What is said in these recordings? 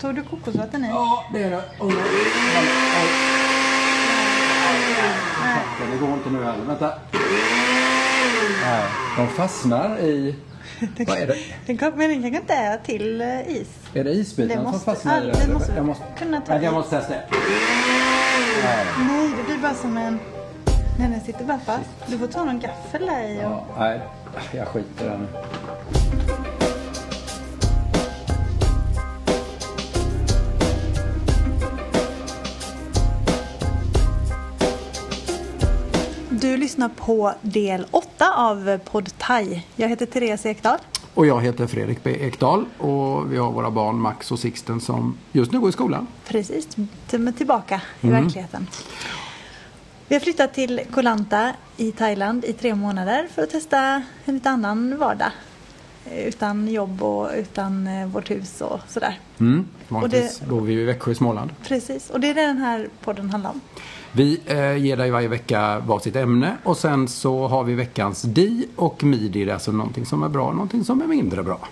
Tog du kokosvatten i? Ja, det är det. Oh, Det går inte nu heller. Vänta. Nej, de fastnar i... Vad är det? Den kan, men den kanske inte är till eh, is. Är det isbitarna Det som måste- fastnar i ja, det? det måste jag måste, kunna ta Nej, jag måste testa det. Nej. Nej, det blir bara som en... Nej, den sitter bara fast. Du får ta någon gaffel där i och... Ja, nej, jag skiter i det nu. Du lyssnar på del 8 av Podd Thai. Jag heter Therese Ekdahl. Och jag heter Fredrik B Ekdahl och vi har våra barn Max och Sixten som just nu går i skolan. Precis, till- tillbaka i Mm. verkligheten. Vi har flyttat till Koh Lanta i Thailand i tre månader för att testa en lite annan vardag. Utan jobb och utan eh, vårt hus och sådär. Mm. Vanligtvis bor vi i Växjö i Småland. Precis, och det är det den här podden handlar om. Vi eh, ger dig varje vecka varsitt ämne och sen så har vi veckans di och midi. Det är alltså någonting som är bra och någonting som är mindre bra.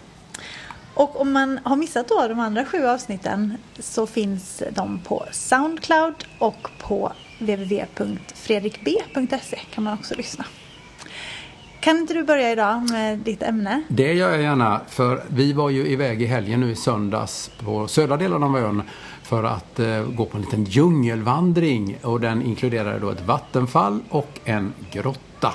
Och om man har missat då de andra sju avsnitten så finns de på Soundcloud och på www.fredrikb.se kan man också lyssna. Kan inte du börja idag med ditt ämne? Det gör jag gärna för vi var ju iväg i helgen nu i söndags på södra delen av ön för att eh, gå på en liten djungelvandring och den inkluderade då ett vattenfall och en grotta.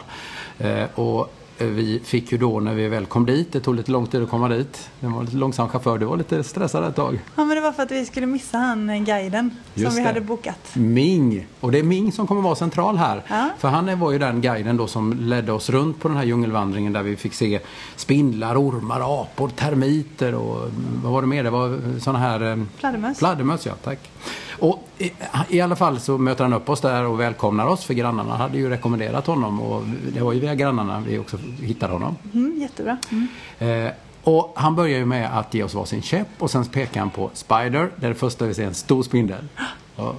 Eh, och vi fick ju då när vi väl kom dit, det tog lite lång tid att komma dit. Det var lite långsam chaufför, det var lite stressad ett tag. Ja men det var för att vi skulle missa han eh, guiden Just som vi det. hade bokat. Ming. Och det är Ming som kommer vara central här. Ja. För han var ju den guiden då som ledde oss runt på den här djungelvandringen där vi fick se spindlar, ormar, apor, termiter och vad var det mer? Det var sådana här... eh, Fladdermöss. Fladdermöss, ja. Tack. Och i, i alla fall så möter han upp oss där och välkomnar oss för grannarna hade ju rekommenderat honom och det var ju via grannarna vi också hittade honom. Mm, jättebra. Mm. Eh, och han börjar ju med att ge oss varsin käpp och sen pekar han på Spider. Det är det första vi ser, en stor spindel. Och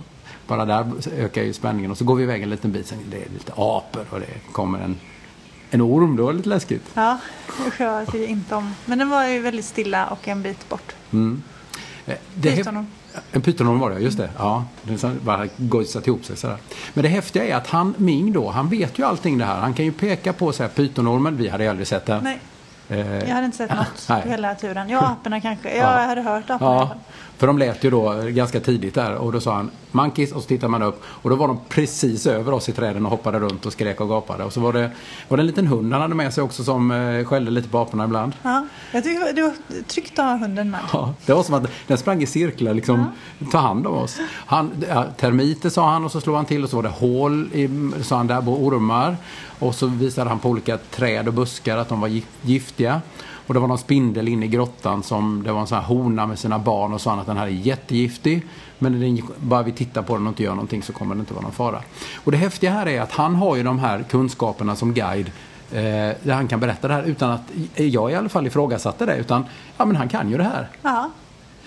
bara där ökar ju spänningen och så går vi iväg en liten bit. Sen det är lite apor och det kommer en, en orm. Det var lite läskigt. Ja, jag tycker inte om. Men den var ju väldigt stilla och en bit bort. Eh, det. En pytonorm var det, just det. Ja, den bara gojsat ihop sig sådär. Men det häftiga är att han, Ming då, han vet ju allting det här. Han kan ju peka på så här, pytonormen, vi hade aldrig sett den. Nej, jag hade inte sett något på hela turen. Ja, aporna kanske. Ja, Ja. jag hade hört aporna Ja, för de lät ju då ganska tidigt där och då sa han monkeys och så tittar man upp och då var de precis över oss i träden och hoppade runt och skrek och gapade. Och så var det, var det en liten hund han hade med sig också som eh, skällde lite på aporna ibland. Ja, jag tycker det var tryggt att ha hunden med. Ja, det var som att den sprang i cirklar liksom, ta hand om oss. Han, ja, termiter sa han och så slog han till och så var det hål i, sa han där bor ormar. Och så visade han på olika träd och buskar att de var giftiga. Och det var någon spindel inne i grottan som det var en sån här hona med sina barn och sa att den här är jättegiftig. Men den, bara vi tittar på den och inte gör någonting så kommer det inte vara någon fara. Och det häftiga här är att han har ju de här kunskaperna som guide eh, där han kan berätta det här utan att jag i alla fall ifrågasatte det. Utan ja, men han kan ju det här. Ja,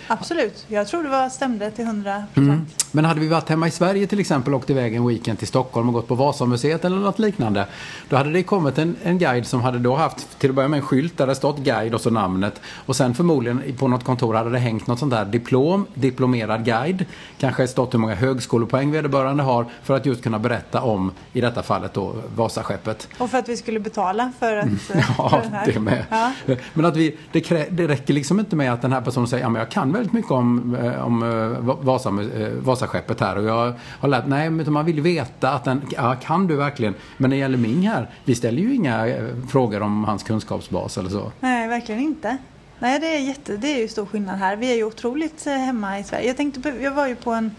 absolut. Jag tror det var stämde till 100 procent. Mm. Men hade vi varit hemma i Sverige till exempel och åkt iväg en weekend till Stockholm och gått på Vasamuseet eller något liknande. Då hade det kommit en, en guide som hade då haft till att börja med en skylt där det stått guide och så namnet. Och sen förmodligen på något kontor hade det hängt något sånt där diplom, diplomerad guide. Kanske stått hur många högskolepoäng vederbörande har för att just kunna berätta om, i detta fallet då, Vasaskeppet. Och för att vi skulle betala för att... för Mm. Ja, den här. det med. Ja. Men att vi, det, det räcker liksom inte med att den här personen säger att jag kan väldigt mycket om, eh, om eh, Vasa, eh, Vasaskeppet här och jag har lärt Nej, men man vill veta att den, ja, kan du verkligen? Men när det gäller Ming här, vi ställer ju inga frågor om hans kunskapsbas eller så. Nej, verkligen inte. Nej, det är, jätte, det är ju stor skillnad här. Vi är ju otroligt hemma i Sverige. Jag, tänkte jag var ju på en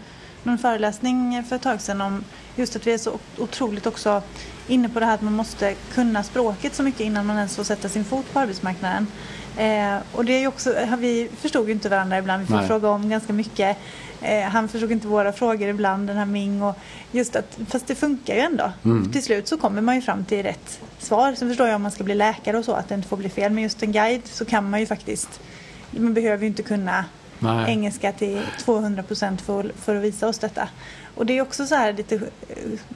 någon föreläsning för ett tag sedan om just att vi är så otroligt också inne på det här att man måste kunna språket så mycket innan man ens får sätta sin fot på arbetsmarknaden. Eh, och det är också, vi förstod ju inte varandra ibland, vi fick Nej. fråga om ganska mycket. Eh, han förstod inte våra frågor ibland, den här Ming. Och just att, fast det funkar ju ändå. Mm. Till slut så kommer man ju fram till rätt svar. Sen förstår jag om man ska bli läkare och så, att det inte får bli fel. Men just en guide så kan man ju faktiskt, man behöver ju inte kunna Nej. engelska till 200 procent för, för att visa oss detta. Och det är också så här lite,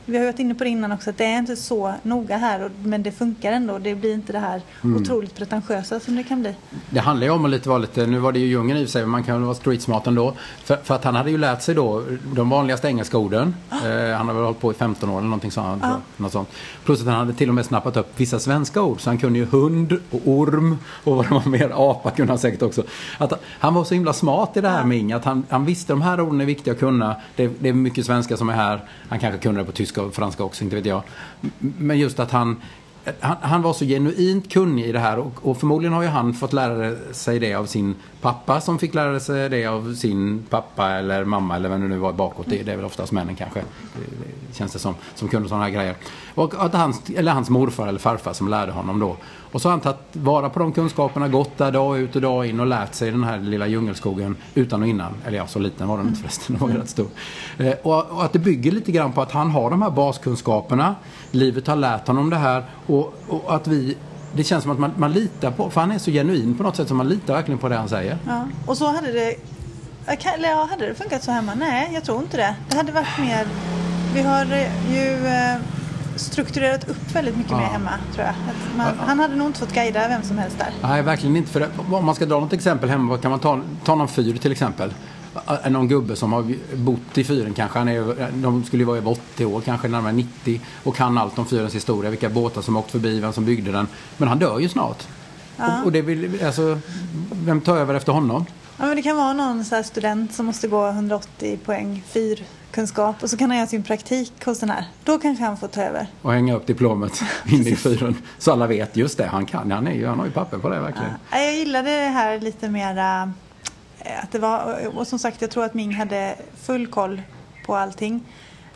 vi har varit inne på det innan också, att det är inte så noga här men det funkar ändå. Det blir inte det här mm. otroligt pretentiösa som det kan bli. Det handlar ju om att lite vara lite, nu var det ju djungeln i sig, men man kan väl vara street smart ändå. För, för att han hade ju lärt sig då de vanligaste engelska orden. Ah. Eh, han har väl hållit på i 15 år eller någonting sånt. Ah. Något sånt. Plus att han hade till och med snappat upp vissa svenska ord. Så han kunde ju hund och orm och vad det var mer, apa kunde han säkert också. Att han var så himla smart i det här ah. med Ing, att han, han visste de här orden är viktiga att kunna. Det, det är mycket svenska som är här. Han kanske kunde det på tyska och franska också, inte vet jag. Men just att han, han, han, var så genuint kunnig i det här och, och, förmodligen har ju han fått lära sig det av sin pappa som fick lära sig det av sin pappa eller mamma eller vem det nu var bakåt. Det, det är väl oftast männen kanske, det, känns det som, som kunde sådana här grejer. Och att hans, eller hans morfar eller farfar som lärde honom då. Och så har han tagit vara på de kunskaperna, gått där dag ut och dag in och lärt sig den här lilla djungelskogen utan och innan. Eller ja, så liten var den inte förresten, den var ju rätt stor. Eh, och, och, att det bygger lite grann på att han har de här baskunskaperna. Livet har lärt honom det här och, och att vi det känns som att man, man litar på, för han är så genuin på något sätt så man litar verkligen på det han säger. Ja, och så hade det, eller hade det funkat så hemma? Nej, jag tror inte det. Det hade varit mer, vi har ju eh, strukturerat upp väldigt mycket ja. mer hemma tror jag. Man, ja. Han hade nog inte fått guida vem som helst där. Nej, verkligen inte. För det, om man ska dra något exempel hemma, kan man ta, ta någon fyr till exempel. Någon gubbe som har bott i fyren kanske. Han är, de skulle vara över 80 år, kanske närmare 90 och kan allt om fyrens historia. Vilka båtar som åkt förbi, vem som byggde den. Men han dör ju snart. Ja. Och, och, det vill, alltså, vem tar över efter honom? Ja, men det kan vara någon så student som måste gå 180 poäng fyr kunskap och så kan han göra sin praktik hos den här. Då kanske han får ta över. Och hänga upp diplomet inne i fyren. Så alla vet, just det, han kan. Han, är ju, han har ju papper på det verkligen. Ja, jag gillade det här lite mera att det var, och som sagt jag tror att Ming hade full koll på allting.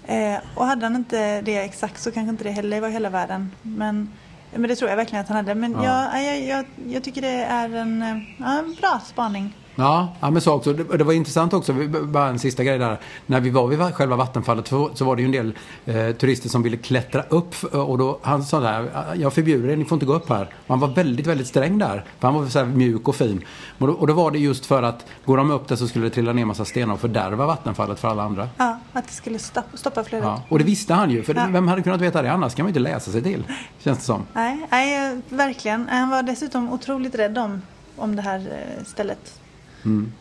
Eh, och hade han inte det exakt så kanske inte det heller var hela världen. Men, men det tror jag verkligen att han hade. Men ja. jag, jag, jag, jag tycker det är en, eh, ja, en bra spaning. Ja, ja men så också. Det, det, var intressant också, bara en sista grej där. När vi var vid själva vattenfallet så var det ju en del eh, turister som ville klättra upp och då, han sa där, jag förbjuder er, ni får inte gå upp här. Och han var väldigt, väldigt sträng där. För han var så mjuk och fin. Och då, och då var det just för att går de upp där så skulle det trilla ner massa stenar och fördärva vattenfallet för alla andra. Ja, att det skulle stoppa, stoppa flödet. Ja, och det visste han ju, för ja. vem hade kunnat veta det annars? kan man ju inte läsa sig till, känns det som. Nej, nej verkligen. Han var dessutom otroligt rädd om, om det här eh, stället. Mm.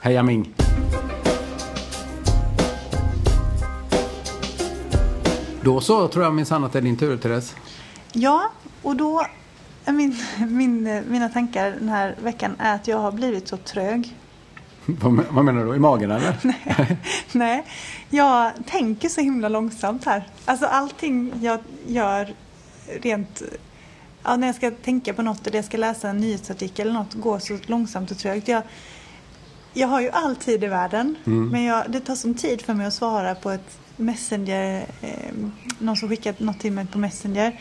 Heja Ming! Då så tror jag minsann att det är din tur Therese. Ja, och då min, min, mina tankar den här veckan är att jag har blivit så trög. vad, menar du? I magen eller? nej, nej, jag tänker så himla långsamt här. Alltså allting jag gör rent ja, när jag ska tänka på något eller jag ska läsa en nyhetsartikel eller något går så långsamt och trögt. Jag, jag har ju all tid i världen mm. men jag, det tar som tid för mig att svara på ett Messenger, eh, någon som skickat något till mig på Messenger.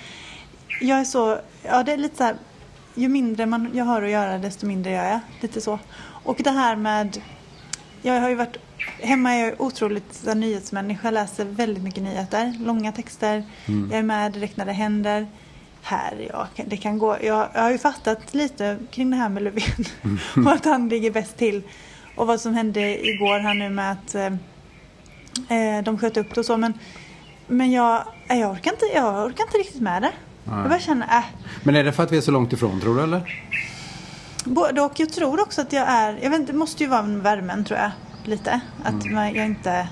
Jag är så, ja det är lite så här, ju mindre man, jag har att göra desto mindre gör jag. Lite så. Och det här med, jag har ju varit, hemma är jag otroligt så här, nyhetsmänniska, läser väldigt mycket nyheter, långa texter, mm. jag är med direkt när det händer här, ja, det kan gå. Jag, jag har ju fattat lite kring det här med Löfven mm. och att han ligger bäst till och vad som hände igår här nu med att eh, eh, de sköt upp det och så. Men, men jag, eh, jag, orkar inte, jag orkar inte riktigt med det. Nej. Jag bara känner, äh. Men är det för att vi är så långt ifrån tror du eller? Både och. Jag tror också att jag är, jag vet inte, det måste ju vara värmen tror jag. Lite. Att mm. man, jag inte,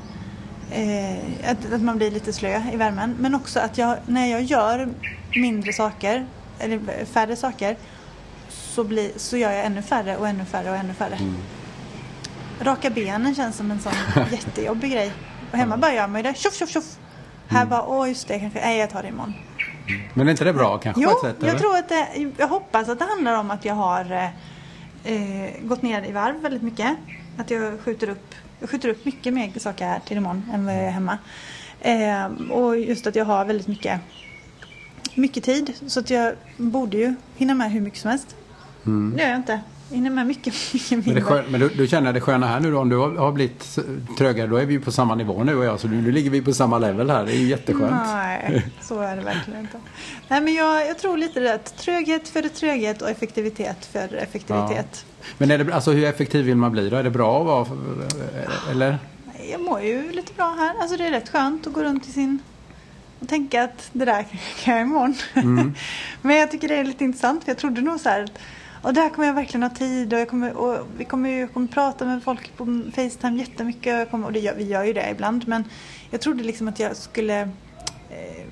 eh, att, att man blir lite slö i värmen. Men också att jag, när jag gör mindre saker, eller färre saker, så, blir, så gör jag ännu färre och ännu färre och ännu färre. Mm. Raka benen känns som en sån jättejobbig grej. Och hemma bara gör man ju det. Tjoff, tjoff, tjoff. Här mm. bara, åh just det, kanske, nej jag tar det imorgon. Men är inte det bra kanske jo, sätt? Jag tror att det, jag hoppas att det handlar om att jag har eh, eh, gått ner i varv väldigt mycket. Att jag skjuter upp, jag skjuter upp mycket mer saker här till imorgon än vad jag är hemma. Eh, och just att jag har väldigt mycket, mycket tid. Så att jag borde ju hinna med hur mycket som helst. Mm. Det gör jag inte. Hinner med mycket, mycket Men, det mindre. skön, men du, du känner det sköna här nu då, om du har, har blivit trögare, då är vi ju på samma nivå nu och jag, så nu, nu ligger vi på samma level här. Det är ju jätteskönt. Nej, så är det verkligen inte. Nej, men jag, jag tror lite det att tröghet för tröghet och effektivitet för effektivitet. Men är det, alltså, hur effektiv vill man bli då? Är det bra att vara, eller? Jag mår ju lite bra här. Alltså det är rätt skönt att gå runt i sin och tänka att det där kan jag imorgon. Mm. Men jag tycker det är lite intressant för jag trodde nog så här att och där kommer jag verkligen ha tid och, jag kommer, och vi kommer ju jag kommer prata med folk på Facetime jättemycket och, jag kommer, och det gör, vi gör ju det ibland men jag trodde liksom att jag skulle eh,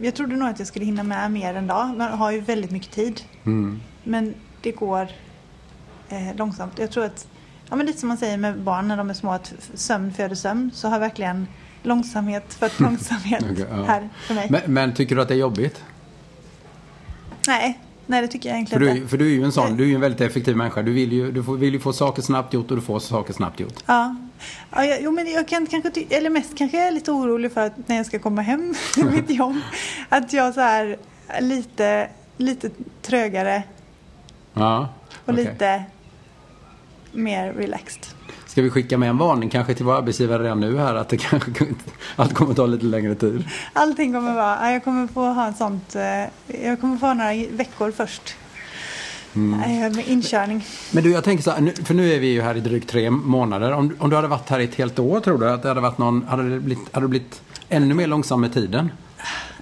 jag trodde nog att jag skulle hinna med mer en dag. Man har ju väldigt mycket tid. Mm. Men det går eh, långsamt. Jag tror att, ja men lite som man säger med barn när de är små, att sömn föder sömn. Så har verkligen långsamhet fött långsamhet Okej, ja. här för mig. Men, men tycker du att det är jobbigt? nej, nej det tycker jag För egentligen du, inte. för du är ju en sån, du är ju en väldigt effektiv människa. Du vill ju, du får, vill ju få saker snabbt gjort och du får saker snabbt gjort. Ja. Ja, jag, jo, men jag kan kanske, eller mest kanske jag är lite orolig för att när jag ska komma hem till mitt jobb, att jag så här lite, lite trögare Ja, och lite mer relaxed. Ska vi skicka med en varning kanske till våra arbetsgivare redan nu här att det kanske det kommer ta lite längre tid? Allting kommer vara, ja, jag kommer få ha ett sånt, eh, jag kommer få ha några veckor först. Mm. Eh, Med inkörning. Men du, jag tänker så här, för nu är vi ju här i drygt tre månader. Om, om du hade varit här i ett helt år, tror du att det hade varit någon, hade det blivit, hade det blivit ännu mer långsam med tiden?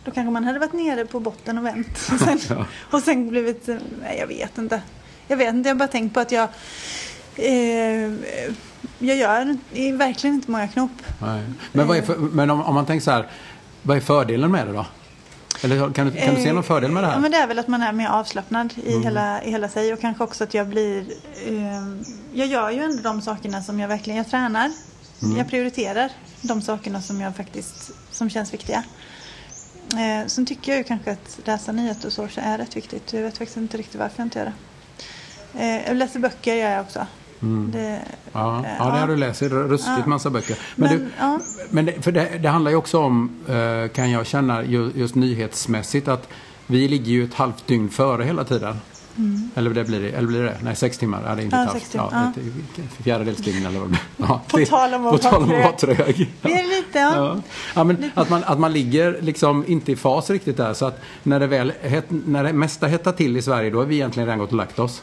Då kanske man hade varit nere på botten och vänt. Och sen, Ja. och sen blivit, nej jag vet inte. Jag vet inte, jag har bara tänkt på att jag, eh, jag gör verkligen inte många knop. Nej. Men, vad är för, men om, om man tänker så här, vad är fördelen med det då? Eller kan du, kan du se någon fördel med det Ja, här? men det är väl att man är mer avslappnad i, Mm. hela, i hela sig och kanske också att jag blir... Eh, jag gör ju ändå de sakerna som jag verkligen... Jag tränar. Mm. Jag prioriterar de sakerna som jag faktiskt... Som känns viktiga. Eh, sen tycker jag ju kanske att läsa nyheter och så är rätt viktigt. Jag vet faktiskt inte riktigt varför jag inte gör det. Eh, jag läser böcker gör jag också. Det, Mm. Ja, eh, ja, det har du läst. Det är Ruskigt Ja. massa böcker. Men, Men, du, ja. men det, för det, det handlar ju också om, eh, kan jag känna ju- just nyhetsmässigt, att vi ligger ju ett halvt dygn före hela tiden. Eller, det blir det, eller blir det det? Nej, sex timmar. Ja, det är inte Mm. Ja, ett sex timmar, Ja, ett fjärdedels dygn eller vad det. Ja, På det- tal om att vara vara trög. Det är lite, ja. Ja. Ja, men att, man, att man ligger liksom inte i fas riktigt där. Så att när det väl när det mesta hettar till i Sverige då är vi egentligen redan gått och lagt oss.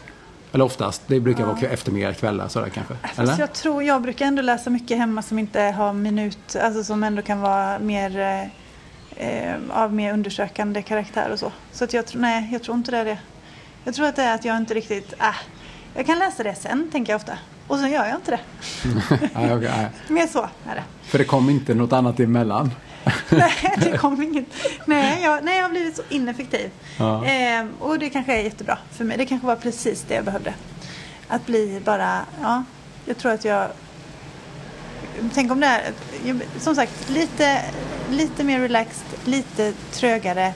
Eller oftast. Det brukar vara eftermiddag, kvällar sådär kanske. Fast Eller? jag tror, jag brukar ändå läsa mycket hemma som inte har minut, alltså som ändå kan vara mer eh, eh, av mer undersökande karaktär och så. Så att jag tror, nej, jag tror inte det är det. Jag tror att det är att jag inte riktigt, äh, jag kan läsa det sen, tänker jag ofta. Och sen gör jag inte det. Nej, okej, nej. Mer så är det. För det kom inte något annat emellan. nej, det kom inget. Nej jag, nej, jag har blivit så ineffektiv. Ja. Eh, och det kanske är jättebra för mig. Det kanske var precis det jag behövde. Att bli bara, ja, jag tror att jag... Tänk om det är, jag- som sagt, lite, lite mer relaxed, lite trögare,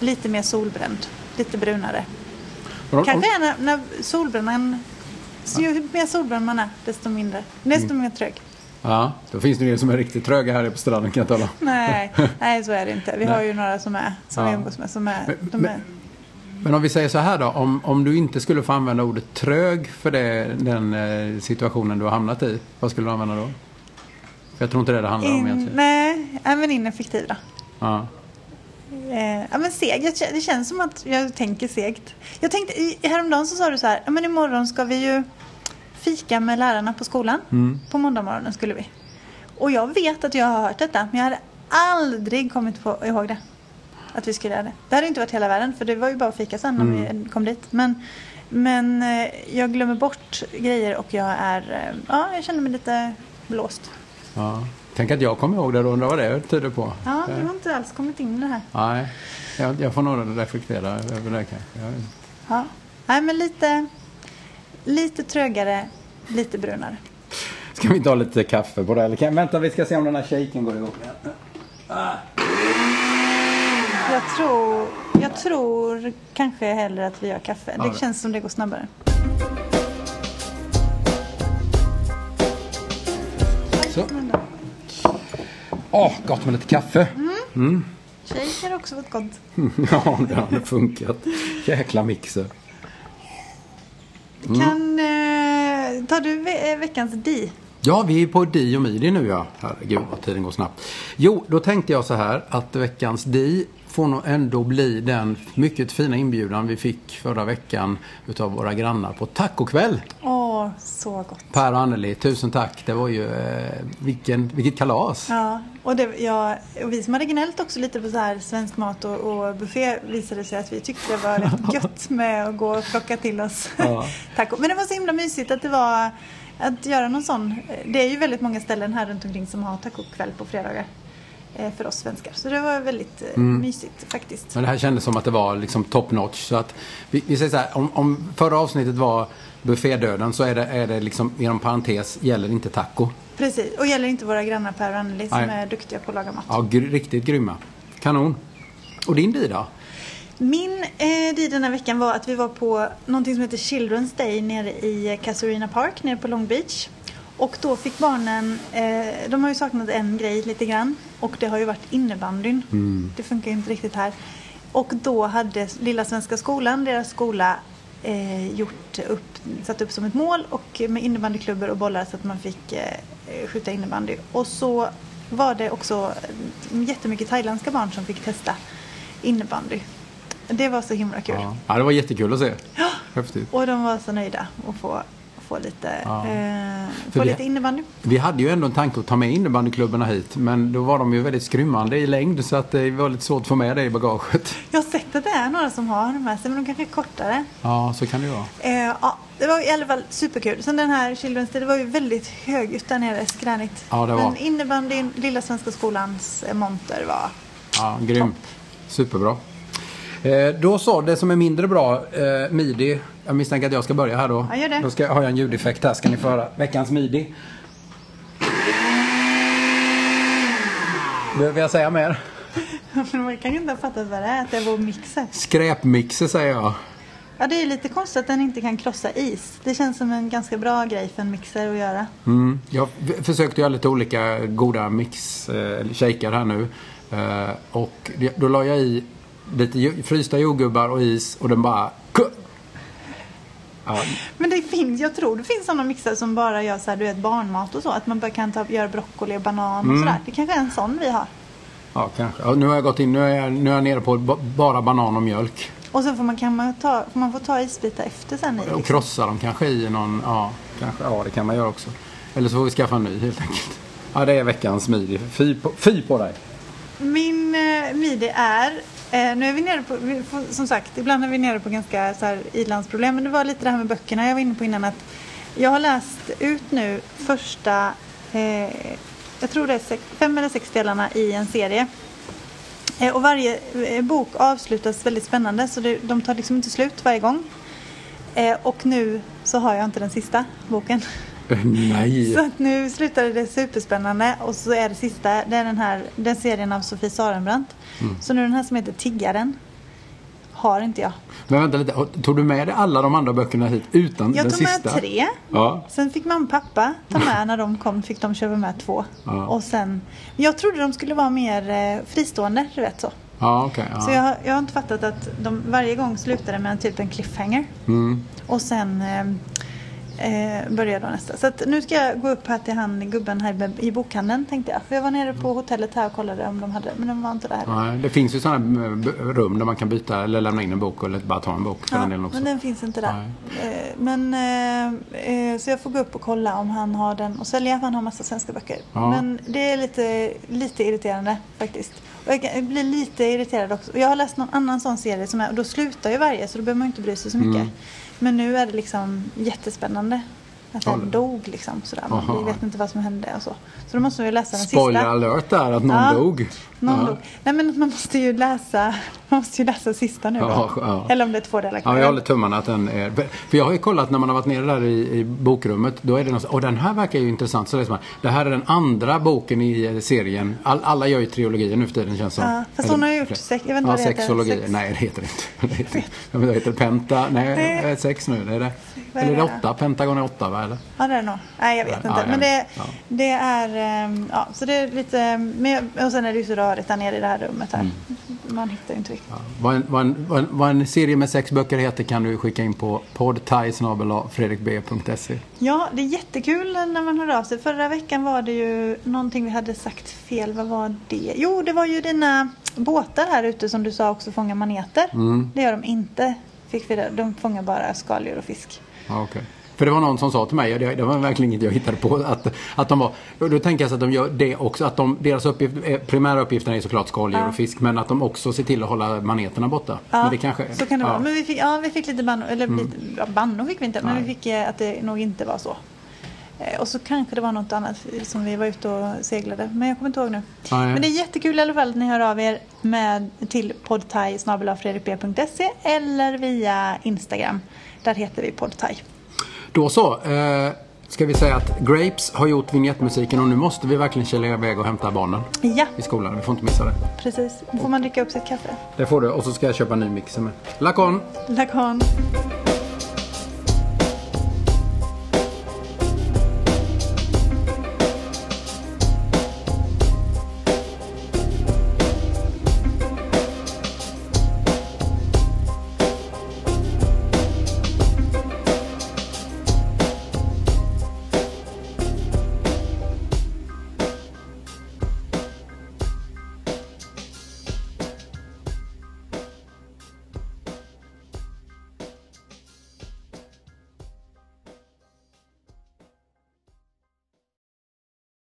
lite mer solbränd, lite brunare. Kanske är när, när solbrännan, så ju mer solbränd man är, desto mindre, desto Mm. mer trög. Ja, då finns det ju som är riktigt tröga här på stranden kan jag tala om. Nej, nej så är det inte. Vi har ju några som är, som Ja. vi umgås med, som är, Men- de är men- om vi säger så här då, om, om du inte skulle få använda ordet trög för det, den eh, situationen du har hamnat i, vad skulle du använda då? För jag tror inte det det handlar om in, egentligen. nej, men ineffektiv då. Ja. Eh, ja, men seg. Det känns som att jag tänker segt. Jag tänkte, i, häromdagen så sa du så här, ja, men imorgon ska vi ju fika med lärarna på skolan. Mm. På måndag morgonen skulle vi. Och jag vet att jag har hört detta, men jag hade aldrig kommit på, ihåg det. Att vi skulle göra det. Det hade inte varit hela världen, för det var ju bara att fika sen när Mm. vi kom dit. Men, men eh, jag glömmer bort grejer och jag är, eh, ja, jag känner mig lite blåst. Ja. Tänk att jag kommer ihåg det och undrar vad det tyder på. Ja, du har inte alls kommit in i det här. Nej, jag, jag får nog reflektera över det kanske. Jag, Ja. Nej, men lite, lite trögare, lite brunare. ska vi ta lite kaffe på det? Eller kan, vänta, vi ska se om den här shaken går igång. Jag tror, jag tror kanske hellre att vi gör kaffe. Ja, Det det. känns som det går snabbare. Så. Åh, gott med lite kaffe. Shake har också varit gott. ja, det har funkat. Jäkla mixer. Kan, eh, tar du ve eh, veckans di? Ja, vi är på Di och Midi nu ja. Herregud vad tiden går snabbt. Jo, då tänkte jag så här att veckans Di får nog ändå bli den mycket fina inbjudan vi fick förra veckan utav våra grannar på tacokväll. Åh, så gott. Per och Anneli, tusen tack. Det var ju, eh, vilken, vilket kalas. Ja, och, det, ja, och vi som hade gnällt också lite på så här svensk mat och, och buffé visade sig att vi tyckte det var rätt gött med att gå och plocka till oss Ja. taco. Men det var så himla mysigt att det var att göra någon sån. Det är ju väldigt många ställen här runt omkring som har tacokväll på fredagar för oss svenskar. Så det var väldigt eh, Mm. mysigt faktiskt. Men det här kändes som att det var liksom top notch. Så att vi, vi säger så här, om, om förra avsnittet var buffédöden så är det, är det liksom inom parentes gäller inte taco. Precis, och gäller inte våra grannar Per och Anneli som är duktiga på att laga mat. Ja, gr- riktigt grymma. Kanon. Och din Di då? Min eh, di den här veckan var att vi var på någonting som heter Children's Day nere i Casuarina Park nere på Long Beach. Och då fick barnen, eh, de har ju saknat en grej lite grann och det har ju varit innebandyn. Det funkar ju inte riktigt här. Och då hade Lilla Svenska Skolan, deras skola, eh, gjort upp, satt upp som ett mål och med innebandyklubbor och bollar så att man fick eh, skjuta innebandy. Och så var det också eh, jättemycket thailändska barn som fick testa innebandy. Det var så himla kul. Ja. ja, det var jättekul att se. Häftigt. Och de var så nöjda att få, få lite, Ja. eh, få lite innebandy. Vi hade ju ändå en tanke att ta med innebandyklubborna hit. Men då var de ju väldigt skrymmande i längd så att det var lite svårt att få med det i bagaget. Jag har sett att det är några som har de med sig men de kanske är kortare. Ja, så kan det ju vara. Eh, ja, det var i alla fall superkul. Sen den här Children's Day, det var ju väldigt högljutt där nere, skränigt. Ja, det var. Men innebandyn, Lilla Svenska Skolans eh, monter var... Ja, grym. Superbra. Eh, då så, det som är mindre bra, eh, midi. Jag misstänker att jag ska börja här då. Ja, gör det. Då ska, har jag en ljudeffekt här, ska ni få höra. Veckans midi. Behöver jag säga mer? Man kan ju inte ha fattat vad det är, att det är vår mixer. Skräpmixer säger jag. Ja, det är lite konstigt att den inte kan krossa is. Det känns som en ganska bra grej för en mixer att göra. Mm. Jag försökte göra lite olika goda mix, eh, shakar här nu. Eh, och då la jag i lite frysta jordgubbar och is och den bara... Ja, Men det finns, jag tror det finns sådana mixar som bara gör så här, du vet, barnmat och så. Att man bara kan ta, göra broccoli och banan Mm. och sådär. Det kanske är en sån vi har. ja kanske. Ja, nu har jag gått in, nu är jag, nu är jag nere på ba- bara banan och mjölk. Och sen får man, kan man, ta, får man få ta isbitar efter sen i. Och Liksom. krossa dem kanske i någon, ja, kanske, ja det kan man göra också. Eller så får vi skaffa en ny helt enkelt. Ja, det är veckans midi. Fy på, fy på dig! Min eh, midi är, eh, nu är vi nere på, vi får, som sagt, ibland är vi nere på ganska så här ilandsproblem. Men det var lite det här med böckerna jag var inne på innan. att Jag har läst ut nu första, eh, jag tror det är sex, fem eller sex delarna i en serie. Eh, och varje eh, bok avslutas väldigt spännande så det, de tar liksom inte slut varje gång. Eh, och nu så har jag inte den sista boken. Eh, Nej! Så att nu slutade det superspännande och så är det sista, det är den här den serien av Sofie Sarenbrant. Mm. Så nu den här som heter Tiggaren har inte jag. Men vänta lite, tog du med dig alla de andra böckerna hit utan Jag den tog med sista? tre. Ja. Sen fick mamma och pappa ta med när de kom, fick de köpa med två. Ja. Och sen, jag trodde de skulle vara mer eh, fristående, du vet så. Ja. Så ja. jag, har- jag har inte fattat att de varje gång slutade med en typ en cliffhanger. Mm. Och sen eh, eh, börjar då nästa. Så att nu ska jag gå upp här till han gubben här i bokhandeln tänkte jag. För jag var nere på hotellet här och kollade om de hade, men de var inte där. Nej, det finns ju sådana rum där man kan byta eller lämna in en bok eller bara ta en bok för Ja, den delen också. men den finns inte där. Eh, Men, eh, eh, så jag får gå upp och kolla om han har den och sälja för han har massa svenska böcker. Ja. Men det är lite, lite irriterande faktiskt. Jag blir lite irriterad också. Jag har läst någon annan sån serie som är, och då slutar ju varje så då behöver man inte bry sig så mycket. Mm. Men nu är det liksom jättespännande. Att Ja, den dog liksom sådär. Man Aha. vi vet inte vad som hände och så. Så då måste man ju läsa den Spoiler sista. alert där att någon Ja. dog. Någon ja. Nej men man måste ju läsa, man måste ju läsa sista nu då. Ja, ja. Eller om det är två delar Ja, jag håller tummarna att den är... För jag har ju kollat när man har varit nere där i, i bokrummet. Då är det något, och den här verkar ju intressant. Så det är som det här är den andra boken i eh, serien. All, alla gör ju trilogier nu för tiden känns som. Ja, fast hon har ju gjort sex- jag vet inte vad det heter. sexologier. Sex- Nej, det heter det inte. Det heter, det heter Penta. Nej, det är sex nu. Det är det. Är Eller är det åtta? Pentagon är åtta va? Eller? Ja det är det nog. Nej jag vet inte. men det, det är, ehm, ja så det är lite, men, och sen är det ju så rörigt där nere i det här rummet här. Mm. man hittar ju inte riktigt. Ja. Vad, en, vad, en, vad, en, serie med sex böcker heter kan du skicka in på poddthai.fredrikb.se. Ja, det är jättekul när man hör av sig. Förra veckan var det ju någonting vi hade sagt fel. Vad var det? Jo, det var ju dina båtar här ute som du sa också fångar maneter. Mm. Det gör de inte. Fick vi det. De fångar bara skaldjur och fisk. Ja, okay. För det var någon som sa till mig, och det, det var verkligen inget jag hittade på, att, att de var, då tänker jag så att de gör det också, att de, deras uppgift, eh, primära uppgiften är såklart skaldjur Ja. och fisk, men att de också ser till att hålla maneterna borta. Ja, men det kanske, så kan det ja. vara. Men vi fick, ja, vi fick lite banno, eller lite, ja, banno fick vi inte, men Nej. vi fick eh, att det nog inte var så. Eh, Och så kanske det var något annat som vi var ute och seglade, men jag kommer inte ihåg nu. Nej. Men det är jättekul i alla fall att ni hör av er med, till fredrikb.se eller via Instagram. Där heter vi poddthai. Då så. Eh, ska vi säga att Grapes har gjort vignettmusiken och nu måste vi verkligen kila iväg och hämta barnen Ja, i skolan. Vi får inte missa det. precis. Då får man dricka upp sitt kaffe. Det får du. Och så ska jag köpa en ny mixer med. Lacan! Lakan.